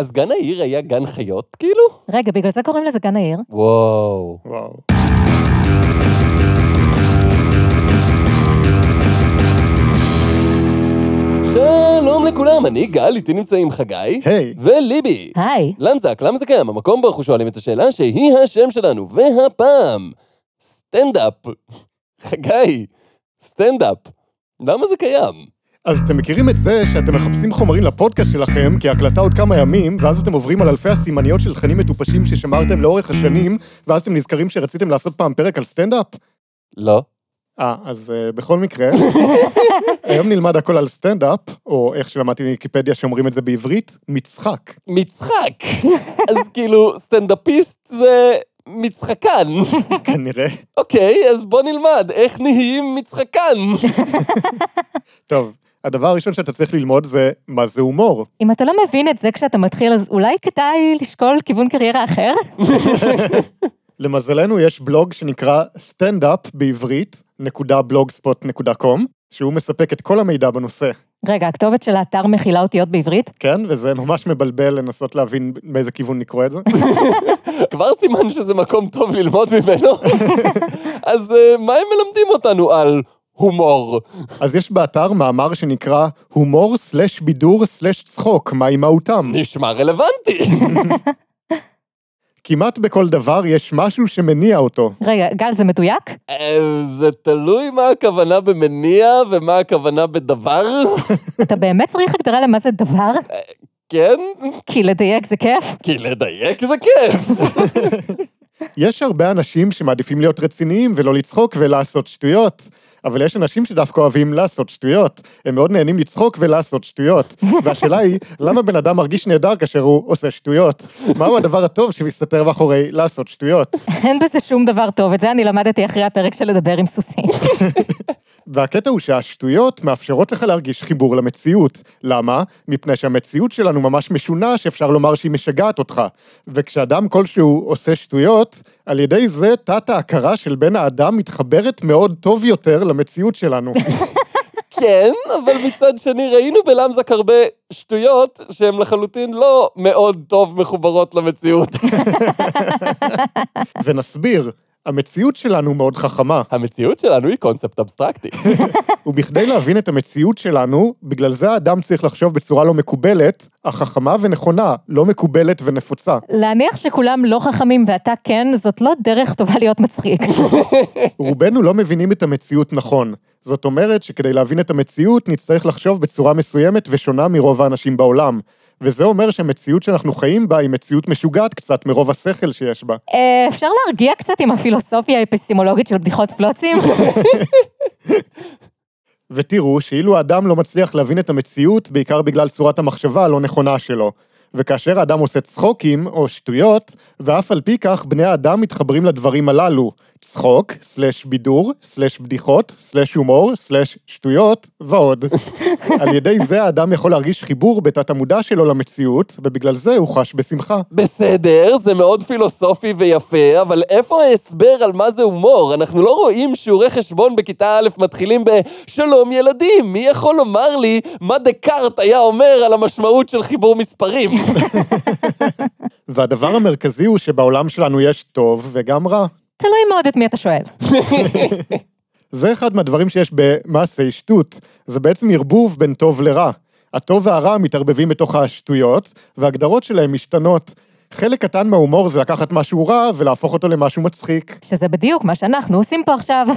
אז גן העיר היה גן חיות, כאילו? רגע, בגלל זה קוראים לזה גן העיר? וואו. וואו. שלום לכולם, אני גל, איתי נמצאים חגי. היי. וליבי. היי. למז"ק, למה זה קיים? המקום בו אנחנו שואלים את השאלה שהיא השם שלנו, והפעם, סטנדאפ. חגי, סטנדאפ. למה זה קיים? אז אתם מכירים את זה שאתם מחפשים חומרים לפודקאסט שלכם, כי ההקלטה עוד כמה ימים, ואז אתם עוברים על אלפי הסימניות של תכנים מטופשים ששמרתם לאורך השנים, ואז אתם נזכרים שרציתם לעשות פעם פרק על סטנדאפ? לא. אה, אז אה, בכל מקרה, היום נלמד הכל על סטנדאפ, או איך שלמדתי מוויקיפדיה שאומרים את זה בעברית, מצחק. מצחק. אז כאילו, סטנדאפיסט זה מצחקן. כנראה. אוקיי, אז בוא נלמד איך נהיים מצחקן. טוב, הדבר הראשון שאתה צריך ללמוד זה מה זה הומור. אם אתה לא מבין את זה כשאתה מתחיל, אז אולי כדאי לשקול כיוון קריירה אחר? למזלנו יש בלוג שנקרא סטנדאפ בעברית, נקודה בלוגספוט נקודה קום, שהוא מספק את כל המידע בנושא, רגע, הכתובת של האתר מכילה אותיות בעברית? כן? וזה ממש מבלבל לנסות להבין באיזה כיוון לקרוא את זה. כבר סימן שזה מקום טוב ללמוד ממנו. אז אה, מה הם מלמדים אותנו על הומור? אז יש באתר מאמר שנקרא הומור סלש בידור סלש צחוק, מהי מהותם. נשמע רלוונטי. כמעט בכל דבר יש משהו שמניע אותו. רגע, גל, זה מדויק? אה, זה תלוי מה הכוונה במניע ומה הכוונה בדבר. אתה באמת צריך הגדרה למה זה דבר? כן? כי לדייק זה כיף? כי לדייק זה כיף. יש הרבה אנשים שמעדיפים להיות רציניים ולא לצחוק ולעשות שטויות. אבל יש אנשים שדווקא אוהבים לעשות שטויות. הם מאוד נהנים לצחוק ולעשות שטויות. והשאלה היא, למה בן אדם מרגיש נהדר כאשר הוא עושה שטויות? מהו הדבר הטוב שמסתתר מאחורי לעשות שטויות? אין בזה שום דבר טוב, את זה אני למדתי אחרי הפרק של לדבר עם סוסים. והקטע הוא שהשטויות מאפשרות לך להרגיש חיבור למציאות. למה? מפני שהמציאות שלנו ממש משונה, שאפשר לומר שהיא משגעת אותך. וכשאדם כלשהו עושה שטויות, על ידי זה תת ההכרה של בן האדם מתחברת מאוד טוב יותר למציאות שלנו. כן, אבל מצד שני ראינו בלמזק הרבה שטויות שהן לחלוטין לא מאוד טוב מחוברות למציאות. ונסביר, המציאות שלנו מאוד חכמה. המציאות שלנו היא קונספט אבסטרקטי. ובכדי להבין את המציאות שלנו, בגלל זה האדם צריך לחשוב בצורה לא מקובלת, אך חכמה ונכונה, לא מקובלת ונפוצה. להניח שכולם לא חכמים ואתה כן, זאת לא דרך טובה להיות מצחיק. רובנו לא מבינים את המציאות נכון. זאת אומרת שכדי להבין את המציאות, נצטרך לחשוב בצורה מסוימת ושונה מרוב האנשים בעולם. וזה אומר שהמציאות שאנחנו חיים בה היא מציאות משוגעת קצת מרוב השכל שיש בה. אה, אפשר להרגיע קצת עם הפילוסופיה האפיסטימולוגית של בדיחות פלוצים? ותראו שאילו האדם לא מצליח להבין את המציאות, בעיקר בגלל צורת המחשבה הלא נכונה שלו. וכאשר האדם עושה צחוקים או שטויות, ואף על פי כך בני האדם מתחברים לדברים הללו. צחוק, סלש בידור, סלש בדיחות, סלש הומור, סלש שטויות, ועוד. על ידי זה האדם יכול להרגיש חיבור בתת המודע שלו למציאות, ובגלל זה הוא חש בשמחה. בסדר, זה מאוד פילוסופי ויפה, אבל איפה ההסבר על מה זה הומור? אנחנו לא רואים שיעורי חשבון בכיתה א' מתחילים ב"שלום ילדים, מי יכול לומר לי מה דקארט היה אומר על המשמעות של חיבור מספרים?" והדבר המרכזי הוא שבעולם שלנו יש טוב וגם רע. תלוי מאוד את מי אתה שואל. זה אחד מהדברים שיש במעשי שטות. זה בעצם ערבוב בין טוב לרע. הטוב והרע מתערבבים בתוך השטויות, וההגדרות שלהם משתנות. חלק קטן מההומור זה לקחת משהו רע ולהפוך אותו למשהו מצחיק. שזה בדיוק מה שאנחנו עושים פה עכשיו.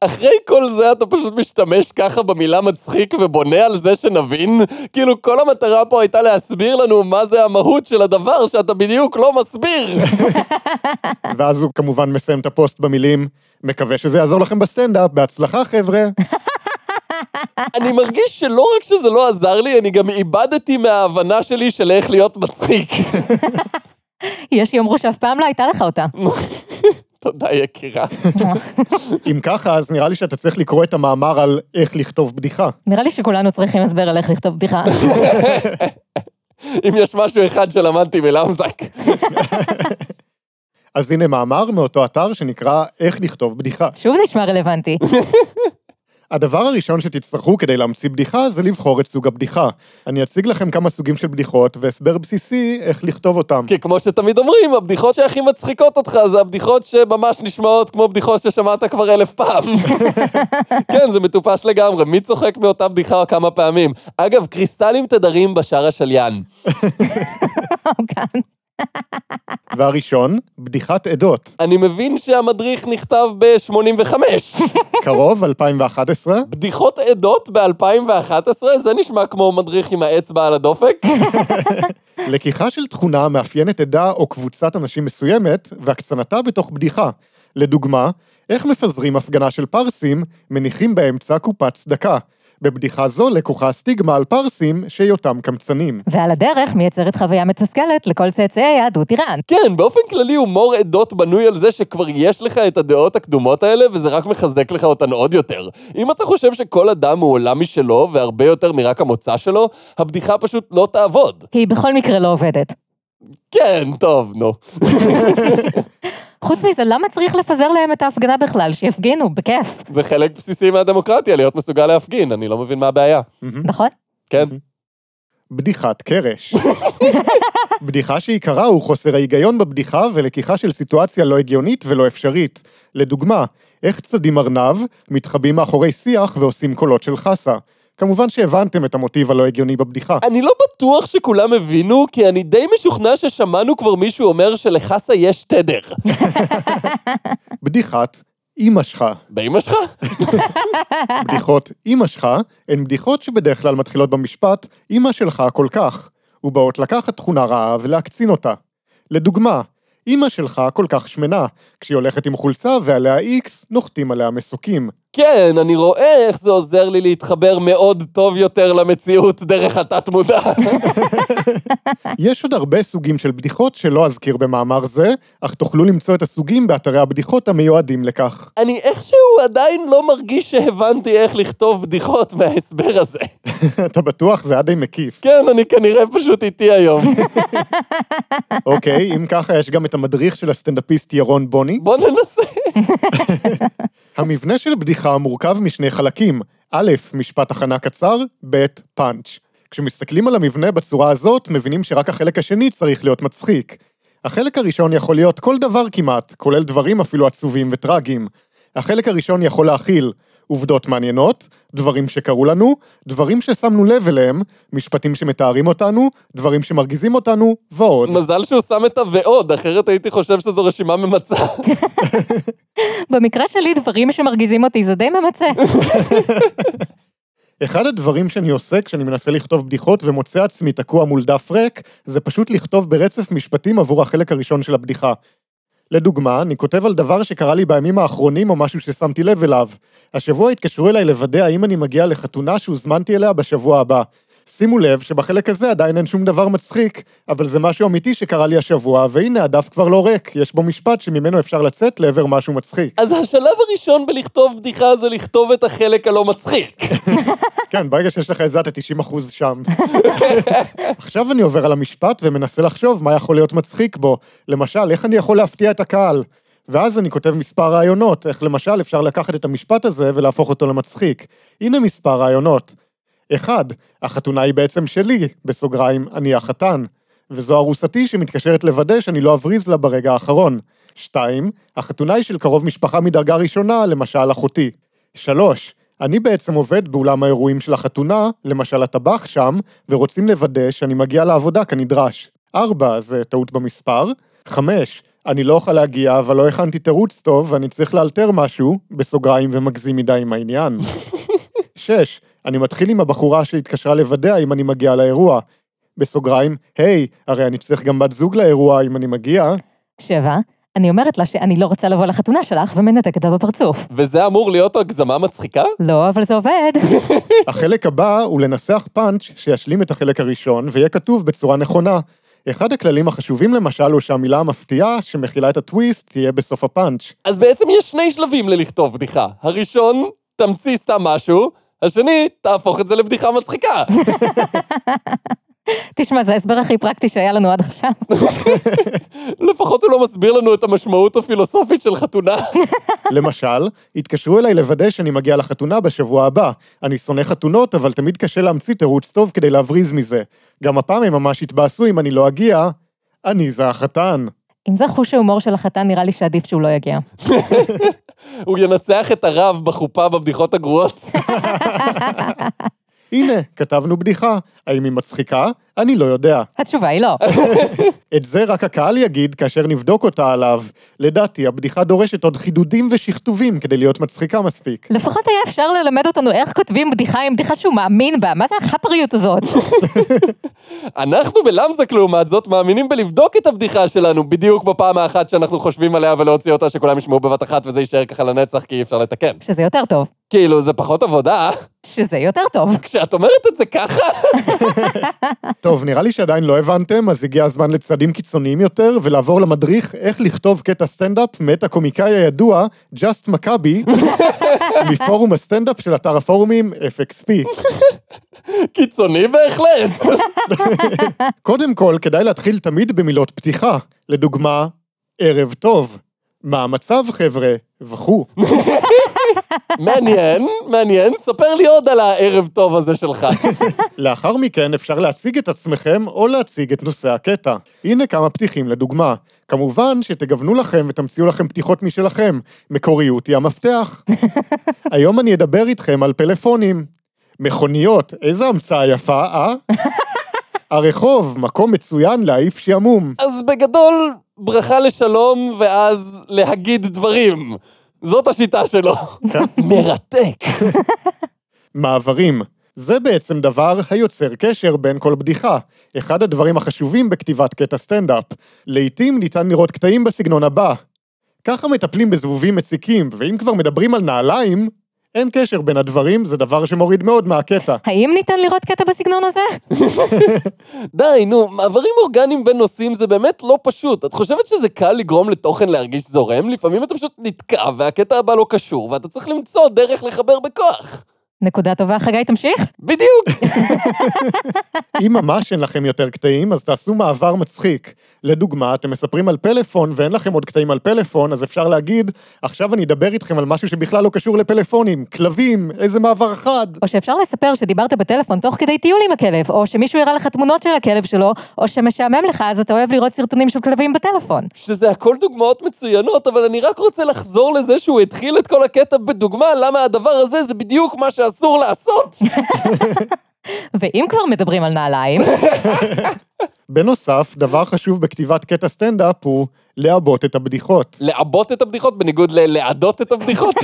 אחרי כל זה אתה פשוט משתמש ככה במילה מצחיק ובונה על זה שנבין? כאילו כל המטרה פה הייתה להסביר לנו מה זה המהות של הדבר שאתה בדיוק לא מסביר. ואז הוא כמובן מסיים את הפוסט במילים, מקווה שזה יעזור לכם בסטנדאפ, בהצלחה חבר'ה. אני מרגיש שלא רק שזה לא עזר לי, אני גם איבדתי מההבנה שלי של איך להיות מצחיק. יש שיאמרו שאף פעם לא הייתה לך אותה. תודה יקירה. אם ככה, אז נראה לי שאתה צריך לקרוא את המאמר על איך לכתוב בדיחה. נראה לי שכולנו צריכים הסבר על איך לכתוב בדיחה. אם יש משהו אחד שלמדתי מלמזק. אז הנה מאמר מאותו אתר שנקרא איך לכתוב בדיחה. שוב נשמע רלוונטי. הדבר הראשון שתצטרכו כדי להמציא בדיחה זה לבחור את סוג הבדיחה. אני אציג לכם כמה סוגים של בדיחות והסבר בסיסי איך לכתוב אותם. כי כמו שתמיד אומרים, הבדיחות שהכי מצחיקות אותך זה הבדיחות שממש נשמעות כמו בדיחות ששמעת כבר אלף פעם. כן, זה מטופש לגמרי, מי צוחק מאותה בדיחה כמה פעמים? אגב, קריסטלים תדרים בשער השליין. והראשון, בדיחת עדות. אני מבין שהמדריך נכתב ב-85. קרוב, 2011. בדיחות עדות ב-2011? זה נשמע כמו מדריך עם האצבע על הדופק. לקיחה של תכונה המאפיינת עדה או קבוצת אנשים מסוימת, והקצנתה בתוך בדיחה. לדוגמה, איך מפזרים הפגנה של פרסים, מניחים באמצע קופת צדקה. בבדיחה זו לקוחה הסטיגמה על פרסים שהיותם קמצנים. ועל הדרך מייצרת חוויה מתסכלת לכל צאצאי יהדות איראן. כן, באופן כללי הומור עדות בנוי על זה שכבר יש לך את הדעות הקדומות האלה, וזה רק מחזק לך אותן עוד יותר. אם אתה חושב שכל אדם הוא עולם משלו, והרבה יותר מרק המוצא שלו, הבדיחה פשוט לא תעבוד. היא בכל מקרה לא עובדת. כן, טוב, נו. חוץ מזה, למה צריך לפזר להם את ההפגנה בכלל? שיפגינו, בכיף, זה חלק בסיסי מהדמוקרטיה, להיות מסוגל להפגין, אני לא מבין מה הבעיה. נכון? כן? בדיחת קרש. בדיחה שעיקרה הוא חוסר ההיגיון בבדיחה ולקיחה של סיטואציה לא הגיונית ולא אפשרית. לדוגמה, איך צדים ארנב, מתחבאים מאחורי שיח ועושים קולות של חסה. כמובן שהבנתם את המוטיב הלא הגיוני בבדיחה. אני לא בטוח שכולם הבינו, כי אני די משוכנע ששמענו כבר מישהו אומר שלחסה יש תדר. בדיחת אמא שלך. באמא שלך? בדיחות אמא שלך הן בדיחות שבדרך כלל מתחילות במשפט אמא שלך כל כך, ובאות לקחת תכונה רעה ולהקצין אותה. לדוגמה, אמא שלך כל כך שמנה, כשהיא הולכת עם חולצה ועליה איקס, נוחתים עליה מסוקים. כן, אני רואה איך זה עוזר לי להתחבר מאוד טוב יותר למציאות דרך התת-מודע. יש עוד הרבה סוגים של בדיחות שלא אזכיר במאמר זה, אך תוכלו למצוא את הסוגים באתרי הבדיחות המיועדים לכך. אני איכשהו עדיין לא מרגיש שהבנתי איך לכתוב בדיחות מההסבר הזה. אתה בטוח? זה היה די מקיף. כן, אני כנראה פשוט איתי היום. אוקיי, אם ככה יש גם את המדריך של הסטנדאפיסט ירון בוני. בוא ננסה. המבנה של בדיחה מורכב משני חלקים, א', משפט הכנה קצר, ב', פאנץ'. כשמסתכלים על המבנה בצורה הזאת, מבינים שרק החלק השני צריך להיות מצחיק. החלק הראשון יכול להיות כל דבר כמעט, כולל דברים אפילו עצובים וטרגיים. החלק הראשון יכול להכיל עובדות מעניינות, דברים שקרו לנו, דברים ששמנו לב אליהם, משפטים שמתארים אותנו, דברים שמרגיזים אותנו, ועוד. מזל שהוא שם את ה"ועוד", אחרת הייתי חושב שזו רשימה ממצה. במקרה שלי, דברים שמרגיזים אותי זה די ממצה. אחד הדברים שאני עושה כשאני מנסה לכתוב בדיחות ומוצא עצמי תקוע מול דף ריק, זה פשוט לכתוב ברצף משפטים עבור החלק הראשון של הבדיחה. לדוגמה, אני כותב על דבר שקרה לי בימים האחרונים או משהו ששמתי לב אליו. השבוע התקשרו אליי לוודא האם אני מגיע לחתונה שהוזמנתי אליה בשבוע הבא. שימו לב שבחלק הזה עדיין אין שום דבר מצחיק, אבל זה משהו אמיתי שקרה לי השבוע, והנה הדף כבר לא ריק, יש בו משפט שממנו אפשר לצאת לעבר משהו מצחיק. אז השלב הראשון בלכתוב בדיחה זה לכתוב את החלק הלא מצחיק. כן, ברגע שיש לך את זה אתה 90 אחוז שם. עכשיו אני עובר על המשפט ומנסה לחשוב מה יכול להיות מצחיק בו. למשל, איך אני יכול להפתיע את הקהל? ואז אני כותב מספר רעיונות, איך למשל אפשר לקחת את המשפט הזה ולהפוך אותו למצחיק. הנה מספר רעיונות. אחד, החתונה היא בעצם שלי, בסוגריים, אני החתן. וזו ארוסתי שמתקשרת לוודא שאני לא אבריז לה ברגע האחרון. שתיים, החתונה היא של קרוב משפחה מדרגה ראשונה, למשל אחותי. שלוש, אני בעצם עובד באולם האירועים של החתונה, למשל הטבח שם, ורוצים לוודא שאני מגיע לעבודה כנדרש. ארבע, זה טעות במספר. חמש, אני לא אוכל להגיע, אבל לא הכנתי תירוץ טוב, ואני צריך לאלתר משהו, בסוגריים ומגזים מדי עם העניין. שש, אני מתחיל עם הבחורה שהתקשרה לוודא אם אני מגיע לאירוע. בסוגריים, היי, הרי אני צריך גם בת זוג לאירוע אם אני מגיע. שבע, אני אומרת לה שאני לא רוצה לבוא לחתונה שלך ומנתקת לה בפרצוף. וזה אמור להיות הגזמה מצחיקה? לא, אבל זה עובד. החלק הבא הוא לנסח פאנץ' שישלים את החלק הראשון ויהיה כתוב בצורה נכונה. אחד הכללים החשובים למשל הוא שהמילה המפתיעה שמכילה את הטוויסט תהיה בסוף הפאנץ'. אז בעצם יש שני שלבים ללכתוב בדיחה. הראשון, תמציא סתם משהו, השני, תהפוך את זה לבדיחה מצחיקה. תשמע, זה ההסבר הכי פרקטי שהיה לנו עד עכשיו. לפחות הוא לא מסביר לנו את המשמעות הפילוסופית של חתונה. למשל, התקשרו אליי לוודא שאני מגיע לחתונה בשבוע הבא. אני שונא חתונות, אבל תמיד קשה להמציא תירוץ טוב כדי להבריז מזה. גם הפעם הם ממש התבאסו אם אני לא אגיע, אני זה החתן. אם זה חוש ההומור של החתן, נראה לי שעדיף שהוא לא יגיע. הוא ינצח את הרב בחופה בבדיחות הגרועות. הנה, כתבנו בדיחה. האם היא מצחיקה? אני לא יודע. התשובה היא לא. את זה רק הקהל יגיד כאשר נבדוק אותה עליו. לדעתי, הבדיחה דורשת עוד חידודים ושכתובים כדי להיות מצחיקה מספיק. לפחות היה אפשר ללמד אותנו איך כותבים בדיחה עם בדיחה שהוא מאמין בה. מה זה החפריות הזאת? אנחנו בלמזק, לעומת זאת, מאמינים בלבדוק את הבדיחה שלנו בדיוק בפעם האחת שאנחנו חושבים עליה ולהוציא אותה שכולם ישמעו בבת אחת וזה יישאר ככה לנצח כי אי אפשר לתקן. שזה יותר טוב. כאילו, זה פחות עבודה. שזה יותר טוב. כשאת אומרת את זה ככה, טוב, נראה לי שעדיין לא הבנתם, אז הגיע הזמן לצעדים קיצוניים יותר, ולעבור למדריך איך לכתוב קטע סטנדאפ מאת הקומיקאי הידוע, ג'אסט מכבי, מפורום הסטנדאפ של אתר הפורומים FXP. קיצוני בהחלט. קודם כל, כדאי להתחיל תמיד במילות פתיחה. לדוגמה, ערב טוב. מה המצב, חבר'ה? וכו'. מעניין, מעניין, ספר לי עוד על הערב טוב הזה שלך. לאחר מכן אפשר להציג את עצמכם או להציג את נושא הקטע. הנה כמה פתיחים לדוגמה. כמובן שתגוונו לכם ותמציאו לכם פתיחות משלכם. מקוריות היא המפתח. היום אני אדבר איתכם על פלאפונים. מכוניות, איזה המצאה יפה, אה? הרחוב, מקום מצוין להעיף שעמום. אז בגדול, ברכה לשלום, ואז להגיד דברים. זאת השיטה שלו. מרתק. מעברים. זה בעצם דבר היוצר קשר בין כל בדיחה. אחד הדברים החשובים בכתיבת קטע סטנדאפ. לעתים ניתן לראות קטעים בסגנון הבא. ככה מטפלים בזבובים מציקים, ואם כבר מדברים על נעליים, אין קשר בין הדברים, זה דבר שמוריד מאוד מהקטע. האם ניתן לראות קטע בסגנון הזה? די, נו, מעברים אורגניים בין נושאים זה באמת לא פשוט. את חושבת שזה קל לגרום לתוכן להרגיש זורם? לפעמים אתה פשוט נתקע והקטע הבא לא קשור, ואתה צריך למצוא דרך לחבר בכוח. נקודה טובה, חגי, תמשיך. בדיוק. אם ממש אין לכם יותר קטעים, אז תעשו מעבר מצחיק. לדוגמה, אתם מספרים על פלאפון ואין לכם עוד קטעים על פלאפון, אז אפשר להגיד, עכשיו אני אדבר איתכם על משהו שבכלל לא קשור לפלאפונים, כלבים, איזה מעבר חד. או שאפשר לספר שדיברת בטלפון תוך כדי טיול עם הכלב, או שמישהו הראה לך תמונות של הכלב שלו, או שמשעמם לך, אז אתה אוהב לראות סרטונים של כלבים בטלפון. שזה הכל דוגמאות מצוינות, אבל אני רק רוצה לחזור לזה שהוא התחיל את כל הקטע בדוגמה למה הדבר הזה זה בדיוק מה שאסור לעשות. ואם כבר מדברים על נעליים, בנוסף, דבר חשוב בכתיבת קטע סטנדאפ הוא לעבות את הבדיחות. לעבות את הבדיחות בניגוד ללעדות את הבדיחות.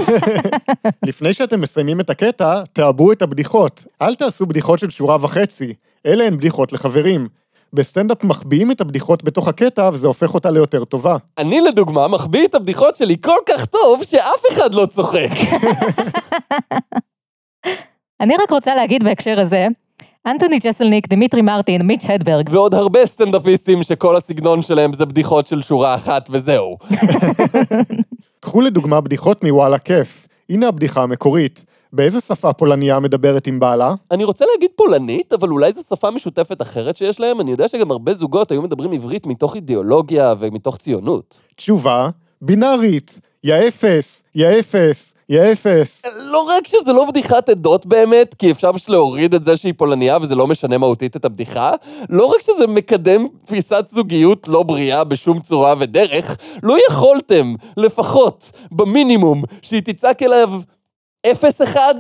לפני שאתם מסיימים את הקטע, תעבו את הבדיחות. אל תעשו בדיחות של שורה וחצי, אלה הן בדיחות לחברים. בסטנדאפ מחביאים את הבדיחות בתוך הקטע, וזה הופך אותה ליותר טובה. אני לדוגמה מחביא את הבדיחות שלי כל כך טוב שאף אחד לא צוחק. אני רק רוצה להגיד בהקשר הזה, אנטוני ג'סלניק, דמיטרי מרטין, מיץ' הדברג, ועוד הרבה סטנדאפיסטים שכל הסגנון שלהם זה בדיחות של שורה אחת וזהו. קחו לדוגמה בדיחות מוואלה כיף. הנה הבדיחה המקורית. באיזה שפה פולניה מדברת עם בעלה? אני רוצה להגיד פולנית, אבל אולי זו שפה משותפת אחרת שיש להם. אני יודע שגם הרבה זוגות היו מדברים עברית מתוך אידיאולוגיה ומתוך ציונות. תשובה, בינארית. יא אפס, יא אפס, יא אפס. לא רק שזה לא בדיחת עדות באמת, כי אפשר פשוט להוריד את זה שהיא פולניה וזה לא משנה מהותית את הבדיחה, לא רק שזה מקדם תפיסת זוגיות לא בריאה בשום צורה ודרך, לא יכולתם, לפחות, במינימום, שהיא תצעק אליו אפס אחד?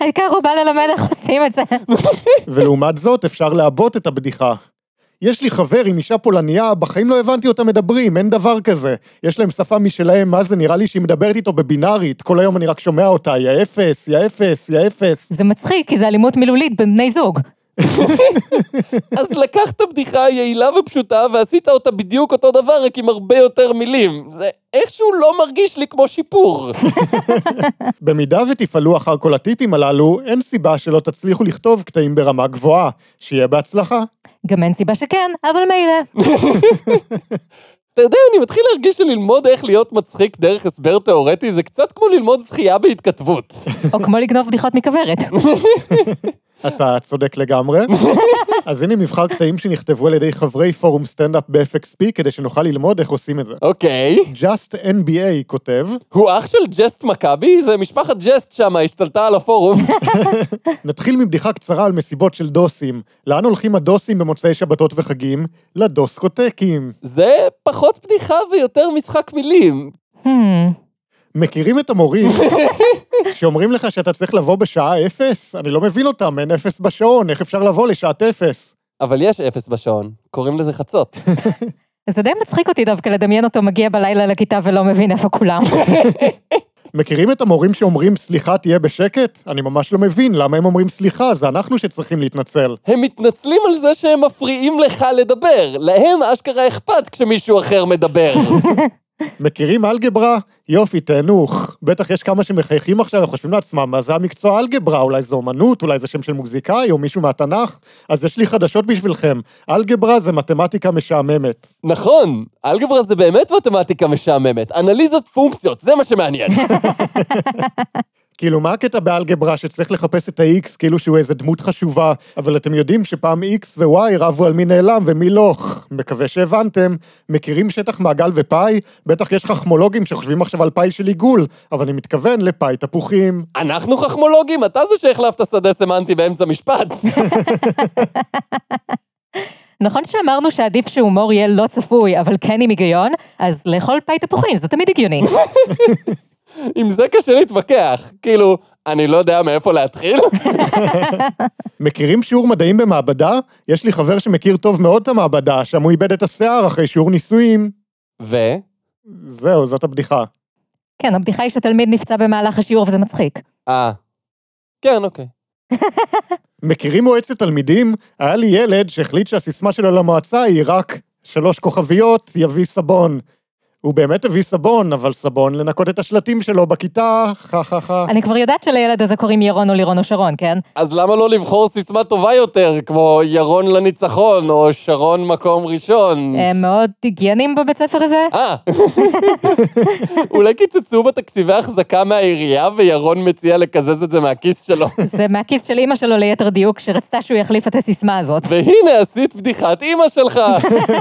העיקר הוא בא ללמד איך עושים את זה. ולעומת זאת אפשר לעבות את הבדיחה. יש לי חבר עם אישה פולניה, בחיים לא הבנתי אותם מדברים, אין דבר כזה. יש להם שפה משלהם, מה זה, נראה לי שהיא מדברת איתו בבינארית, כל היום אני רק שומע אותה, יא אפס, יא אפס, יא אפס. זה מצחיק, כי זה אלימות מילולית בין בני זוג. אז לקחת בדיחה יעילה ופשוטה ועשית אותה בדיוק אותו דבר, רק עם הרבה יותר מילים. זה איכשהו לא מרגיש לי כמו שיפור. במידה ותפעלו אחר כל הטיפים הללו, אין סיבה שלא תצליחו לכתוב קטעים ברמה גבוהה. שיהיה בהצלחה. גם אין סיבה שכן, אבל מילא. אתה יודע, אני מתחיל להרגיש שללמוד איך להיות מצחיק דרך הסבר תיאורטי זה קצת כמו ללמוד זכייה בהתכתבות. או כמו לגנוב בדיחות מכוורת. אתה צודק לגמרי. אז הנה מבחר קטעים שנכתבו על ידי חברי פורום סטנדאפ ב-FXP, כדי שנוכל ללמוד איך עושים את זה. אוקיי. Just NBA כותב, הוא אח של Just מכבי? זה משפחת Just שמה, השתלטה על הפורום. נתחיל מבדיחה קצרה על מסיבות של דוסים. לאן הולכים הדוסים במוצאי שבתות וחגים? לדוסקוטקים. זה פחות בדיחה ויותר משחק מילים. Hmm, מכירים את המורים שאומרים לך שאתה צריך לבוא בשעה אפס? אני לא מבין אותם, אין אפס בשעון, איך אפשר לבוא לשעת אפס? אבל יש אפס בשעון, קוראים לזה חצות. זה די מצחיק אותי דווקא לדמיין אותו מגיע בלילה לכיתה ולא מבין איפה כולם. מכירים את המורים שאומרים סליחה תהיה בשקט? אני ממש לא מבין למה הם אומרים סליחה, זה אנחנו שצריכים להתנצל. הם מתנצלים על זה שהם מפריעים לך לדבר. להם אשכרה אכפת כשמישהו אחר מדבר. מכירים אלגברה? יופי, תהנוך. בטח יש כמה שמחייכים עכשיו וחושבים לעצמם, מה זה המקצוע אלגברה? אולי זה אומנות? אולי זה שם של מוזיקאי או מישהו מהתנ"ך? אז יש לי חדשות בשבילכם. אלגברה זה מתמטיקה משעממת. נכון, אלגברה זה באמת מתמטיקה משעממת. אנליזת פונקציות, זה מה שמעניין. כאילו, מה הקטע באלגברה שצריך לחפש את ה-X כאילו שהוא איזה דמות חשובה, אבל אתם יודעים שפעם X ו-Y רבו על מי נעלם ומי לא. מקווה שהבנתם. מכירים שטח מעגל ופאי? בטח יש חכמולוגים שחושבים עכשיו על פאי של עיגול, אבל אני מתכוון לפאי תפוחים. אנחנו חכמולוגים? אתה זה שהחלפת שדה סמנטי באמצע משפט. נכון שאמרנו שעדיף שהומור יהיה לא צפוי, אבל כן עם היגיון, אז לאכול פאי תפוחים, זה תמיד הגיוני. עם זה קשה להתווכח. כאילו, אני לא יודע מאיפה להתחיל. מכירים שיעור מדעים במעבדה? יש לי חבר שמכיר טוב מאוד את המעבדה, שם הוא איבד את השיער אחרי שיעור ניסויים. ו? זהו, זאת הבדיחה. כן, הבדיחה היא שתלמיד נפצע במהלך השיעור וזה מצחיק. אה. כן, אוקיי. מכירים מועצת תלמידים? היה לי ילד שהחליט שהסיסמה שלו למועצה היא רק שלוש כוכביות, יביא סבון. הוא באמת הביא סבון, אבל סבון לנקות את השלטים שלו בכיתה, חה חה חה. אני כבר יודעת שלילד הזה קוראים ירון או לירון או שרון, כן? אז למה לא לבחור סיסמה טובה יותר, כמו ירון לניצחון, או שרון מקום ראשון? הם מאוד היגיינים בבית ספר הזה? אה, אולי קיצצו בתקציבי החזקה מהעירייה וירון מציע לקזז את זה מהכיס שלו. זה מהכיס של אימא שלו ליתר דיוק, שרצתה שהוא יחליף את הסיסמה הזאת. והנה עשית בדיחת אימא שלך.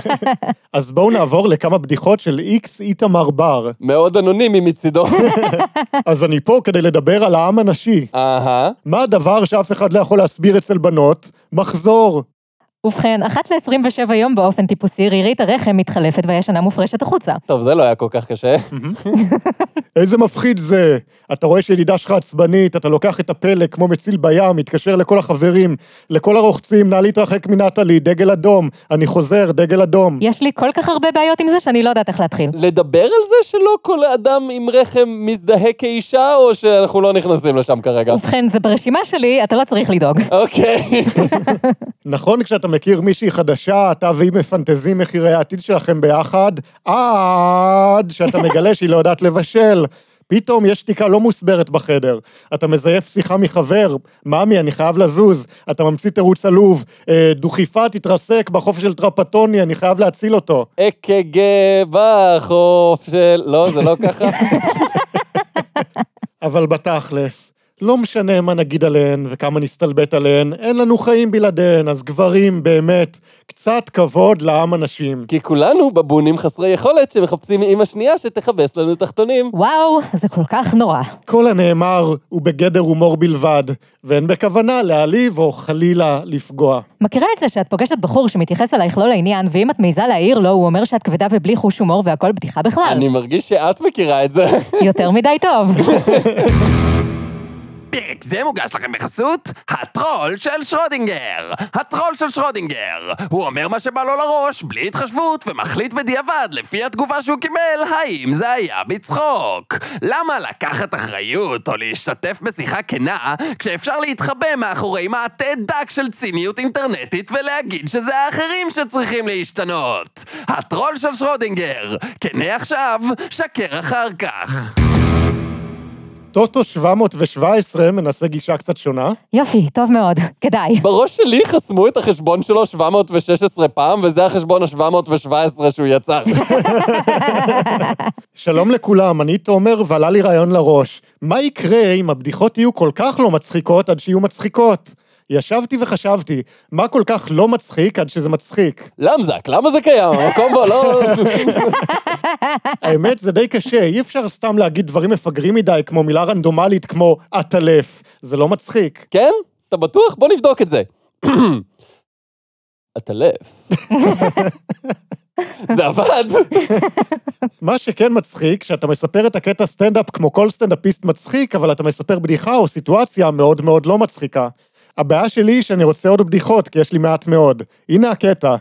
אז בואו נעבור לכמה בדיחות של איקס איתמר בר. מאוד אנונימי מצידו. אז אני פה כדי לדבר על העם הנשי. אהה. מה הדבר שאף אחד לא יכול להסביר אצל בנות? מחזור. ובכן, אחת ל-27 יום באופן טיפוסי, רירית הרחם מתחלפת והישנה מופרשת החוצה. טוב, זה לא היה כל כך קשה. איזה מפחיד זה. אתה רואה שידידה שלך עצבנית, אתה לוקח את הפלא כמו מציל בים, מתקשר לכל החברים, לכל הרוחצים, נא להתרחק מנטלי, דגל אדום. אני חוזר, דגל אדום. יש לי כל כך הרבה בעיות עם זה שאני לא יודעת איך להתחיל. לדבר על זה שלא כל אדם עם רחם מזדהה כאישה, או שאנחנו לא נכנסים לשם כרגע? ובכן, זה ברשימה שלי, אתה לא צריך לדאוג. אוקיי. נכון כשאתה מכיר מישהי חדשה, אתה והיא מפנטזים יראה העתיד שלכם ביחד, עד שאתה מגלה שהיא לא יודעת לבשל. פתאום יש שתיקה לא מוסברת בחדר. אתה מזייף שיחה מחבר, ממי, אני חייב לזוז. אתה ממציא תירוץ עלוב. "אה, דוכיפה תתרסק בחוף של טרפטוני, אני חייב להציל אותו. אק"ג בחוף של... לא, זה לא ככה? אבל בתכלס, לא משנה מה נגיד עליהן וכמה נסתלבט עליהן, אין לנו חיים בלעדיהן, אז גברים, באמת, קצת כבוד לעם הנשים. כי כולנו בבונים חסרי יכולת שמחפשים אימא שנייה שתכבס לנו תחתונים. וואו, זה כל כך נורא. כל הנאמר הוא בגדר הומור בלבד, ואין בכוונה להעליב או חלילה לפגוע. מכירה את זה שאת פוגשת בחור שמתייחס אלייך לא לעניין, ואם את מעיזה להעיר לו, הוא אומר שאת כבדה ובלי חוש הומור והכל בדיחה בכלל. אני מרגיש שאת מכירה את זה. יותר מדי טוב. פרק זה מוגש לכם בחסות הטרול של שרודינגר. הטרול של שרודינגר. הוא אומר מה שבא לו לראש, בלי התחשבות, ומחליט בדיעבד, לפי התגובה שהוא קיבל, האם זה היה בצחוק. למה לקחת אחריות או להשתתף בשיחה כנה, כשאפשר להתחבא מאחורי מעטה דק של ציניות אינטרנטית ולהגיד שזה האחרים שצריכים להשתנות? הטרול של שרודינגר. כנה עכשיו, שקר אחר כך. טוטו 717 מנסה גישה קצת שונה. יופי, טוב מאוד, כדאי. בראש שלי חסמו את החשבון שלו 716 פעם, וזה החשבון ה-717 שהוא יצר. שלום לכולם, אני תומר ועלה לי רעיון לראש. מה יקרה אם הבדיחות יהיו כל כך לא מצחיקות עד שיהיו מצחיקות? ישבתי וחשבתי, מה כל כך לא מצחיק עד שזה מצחיק? למזק, למה זה קיים? המקום בו לא... האמת, זה די קשה, אי אפשר סתם להגיד דברים מפגרים מדי, כמו מילה רנדומלית כמו עטלף. זה לא מצחיק. כן? אתה בטוח? בוא נבדוק את זה. עטלף. זה עבד. מה שכן מצחיק, שאתה מספר את הקטע סטנדאפ כמו כל סטנדאפיסט מצחיק, אבל אתה מספר בדיחה או סיטואציה מאוד מאוד לא מצחיקה. הבעיה שלי היא שאני רוצה עוד בדיחות, כי יש לי מעט מאוד. הנה הקטע.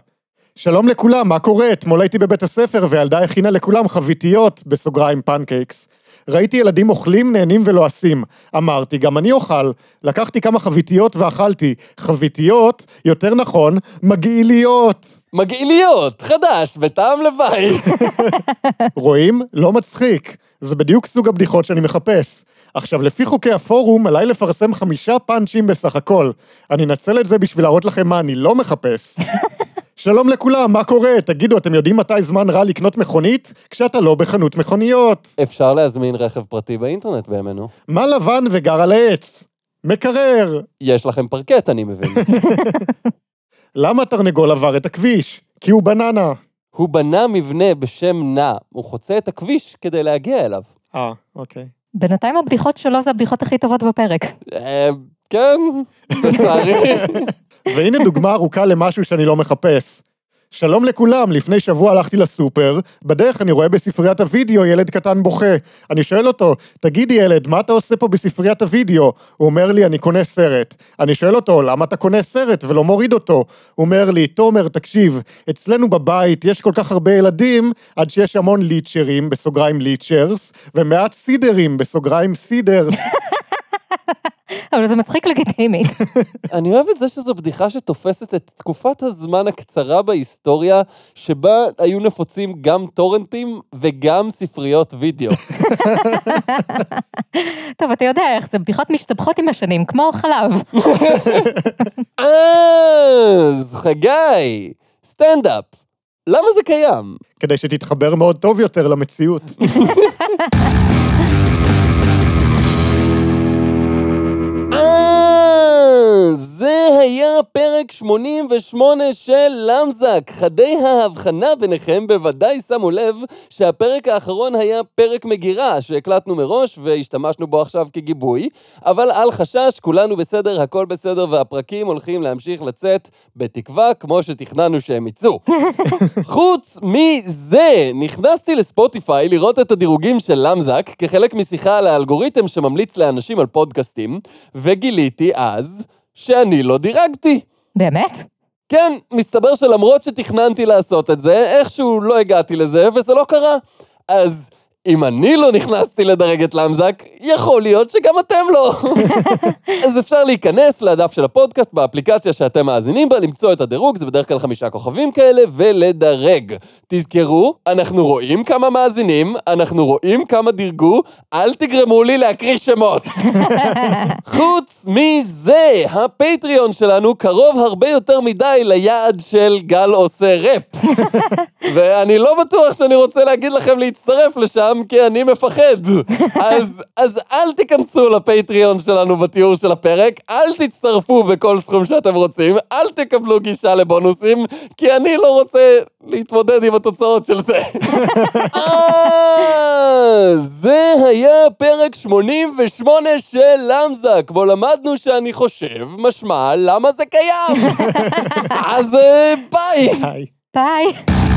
שלום לכולם, מה קורה? אתמול הייתי בבית הספר והילדה הכינה לכולם חביתיות, בסוגריים פנקייקס. ראיתי ילדים אוכלים, נהנים ולועסים. אמרתי, גם אני אוכל. לקחתי כמה חביתיות ואכלתי. חביתיות, יותר נכון, מגעיליות. מגעיליות, חדש, בטעם לוואי. רואים? לא מצחיק. זה בדיוק סוג הבדיחות שאני מחפש. עכשיו, לפי חוקי הפורום, עליי לפרסם חמישה פאנצ'ים בסך הכל. אני אנצל את זה בשביל להראות לכם מה אני לא מחפש. שלום לכולם, מה קורה? תגידו, אתם יודעים מתי זמן רע לקנות מכונית? כשאתה לא בחנות מכוניות. אפשר להזמין רכב פרטי באינטרנט בימינו. מה לבן וגר על העץ? מקרר. יש לכם פרקט, אני מבין. למה תרנגול עבר את הכביש? כי הוא בננה. הוא בנה מבנה בשם נע, הוא חוצה את הכביש כדי להגיע אליו. אה, אוקיי. בינתיים הבדיחות שלו זה הבדיחות הכי טובות בפרק. אה, כן, לצערי. והנה דוגמה ארוכה למשהו שאני לא מחפש. שלום לכולם, לפני שבוע הלכתי לסופר, בדרך אני רואה בספריית הוידאו ילד קטן בוכה. אני שואל אותו, תגידי ילד, מה אתה עושה פה בספריית הוידאו? הוא אומר לי, אני קונה סרט. אני שואל אותו, למה אתה קונה סרט ולא מוריד אותו? הוא אומר לי, תומר, תקשיב, אצלנו בבית יש כל כך הרבה ילדים, עד שיש המון ליצ'רים, בסוגריים ליצ'רס, ומעט סידרים, בסוגריים סידרס. אבל זה מצחיק לגיטימית. אני אוהב את זה שזו בדיחה שתופסת את תקופת הזמן הקצרה בהיסטוריה, שבה היו נפוצים גם טורנטים וגם ספריות וידאו. טוב, אתה יודע איך זה, בדיחות משתבחות עם השנים, כמו חלב. אז, חגי, סטנדאפ. למה זה קיים? כדי שתתחבר מאוד טוב יותר למציאות. זה היה פרק 88 של למזק. חדי ההבחנה ביניכם בוודאי שמו לב שהפרק האחרון היה פרק מגירה שהקלטנו מראש והשתמשנו בו עכשיו כגיבוי, אבל אל חשש, כולנו בסדר, הכל בסדר והפרקים הולכים להמשיך לצאת בתקווה כמו שתכננו שהם יצאו. חוץ מזה, נכנסתי לספוטיפיי לראות את הדירוגים של למזק כחלק משיחה על האלגוריתם שממליץ לאנשים על פודקאסטים, וגיליתי אז שאני לא דירגתי. באמת? כן, מסתבר שלמרות שתכננתי לעשות את זה, איכשהו לא הגעתי לזה, וזה לא קרה. אז אם אני לא נכנסתי לדרג את למזק, יכול להיות שגם אתם לא. אז אפשר להיכנס לדף של הפודקאסט באפליקציה שאתם מאזינים בה, למצוא את הדירוג, זה בדרך כלל חמישה כוכבים כאלה, ולדרג. תזכרו, אנחנו רואים כמה מאזינים, אנחנו רואים כמה דירגו, אל תגרמו לי להקריא שמות. חוץ מזה, הפטריון שלנו קרוב הרבה יותר מדי ליעד של גל עושה ראפ. ואני לא בטוח שאני רוצה להגיד לכם להצטרף לשם, כי אני מפחד. אז, אז אל תיכנסו לפטריון שלנו בתיאור של הפרק, אל תצטרפו בכל סכום שאתם רוצים, אל תקבלו גישה לבונוסים, כי אני לא רוצה להתמודד עם התוצאות של זה. אה, זה היה פרק 88 של למזק, בו למדנו שאני חושב, משמע, למה זה קיים. אז אה, ביי. ביי.